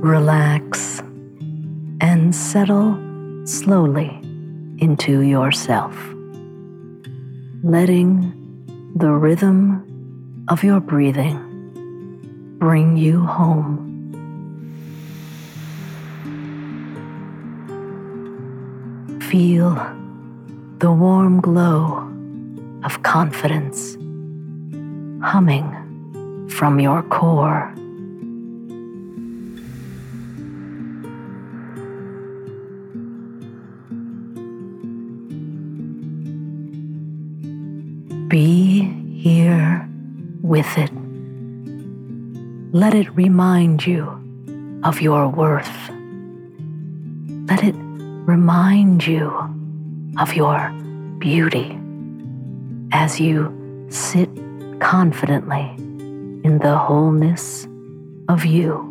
Relax, and settle slowly into yourself, letting the rhythm of your breathing bring you home. Feel the warm glow of confidence humming from your core. With it. Let it remind you of your worth. Let it remind you of your beauty as you sit confidently in the wholeness of you.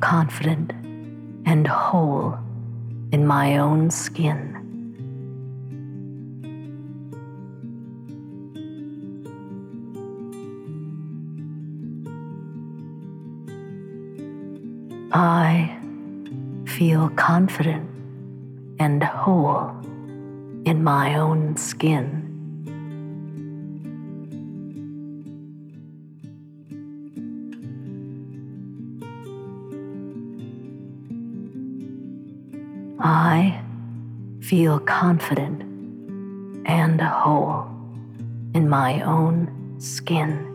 Confident and whole in my own skin. I feel confident and whole in my own skin. Feel confident and whole in my own skin.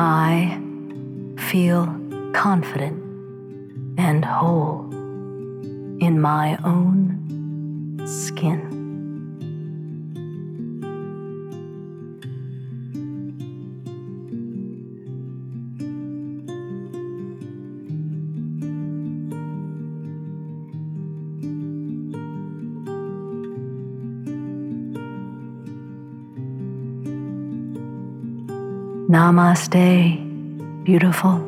I feel confident and whole in my own skin. Namaste, beautiful.